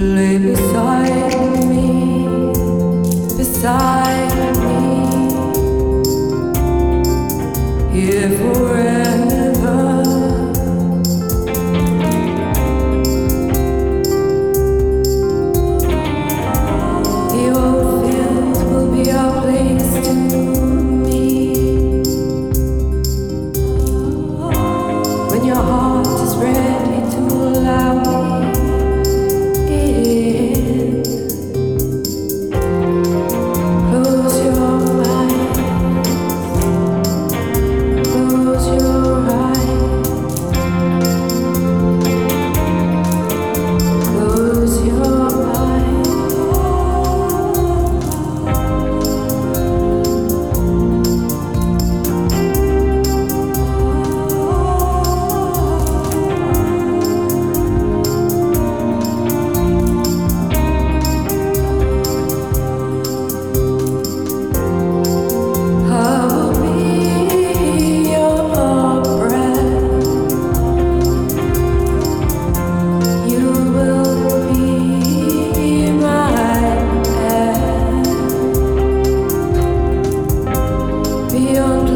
Lay beside me, beside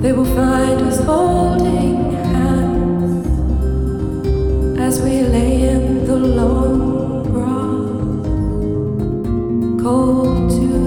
They will find us holding hands as we lay in the long grass, cold to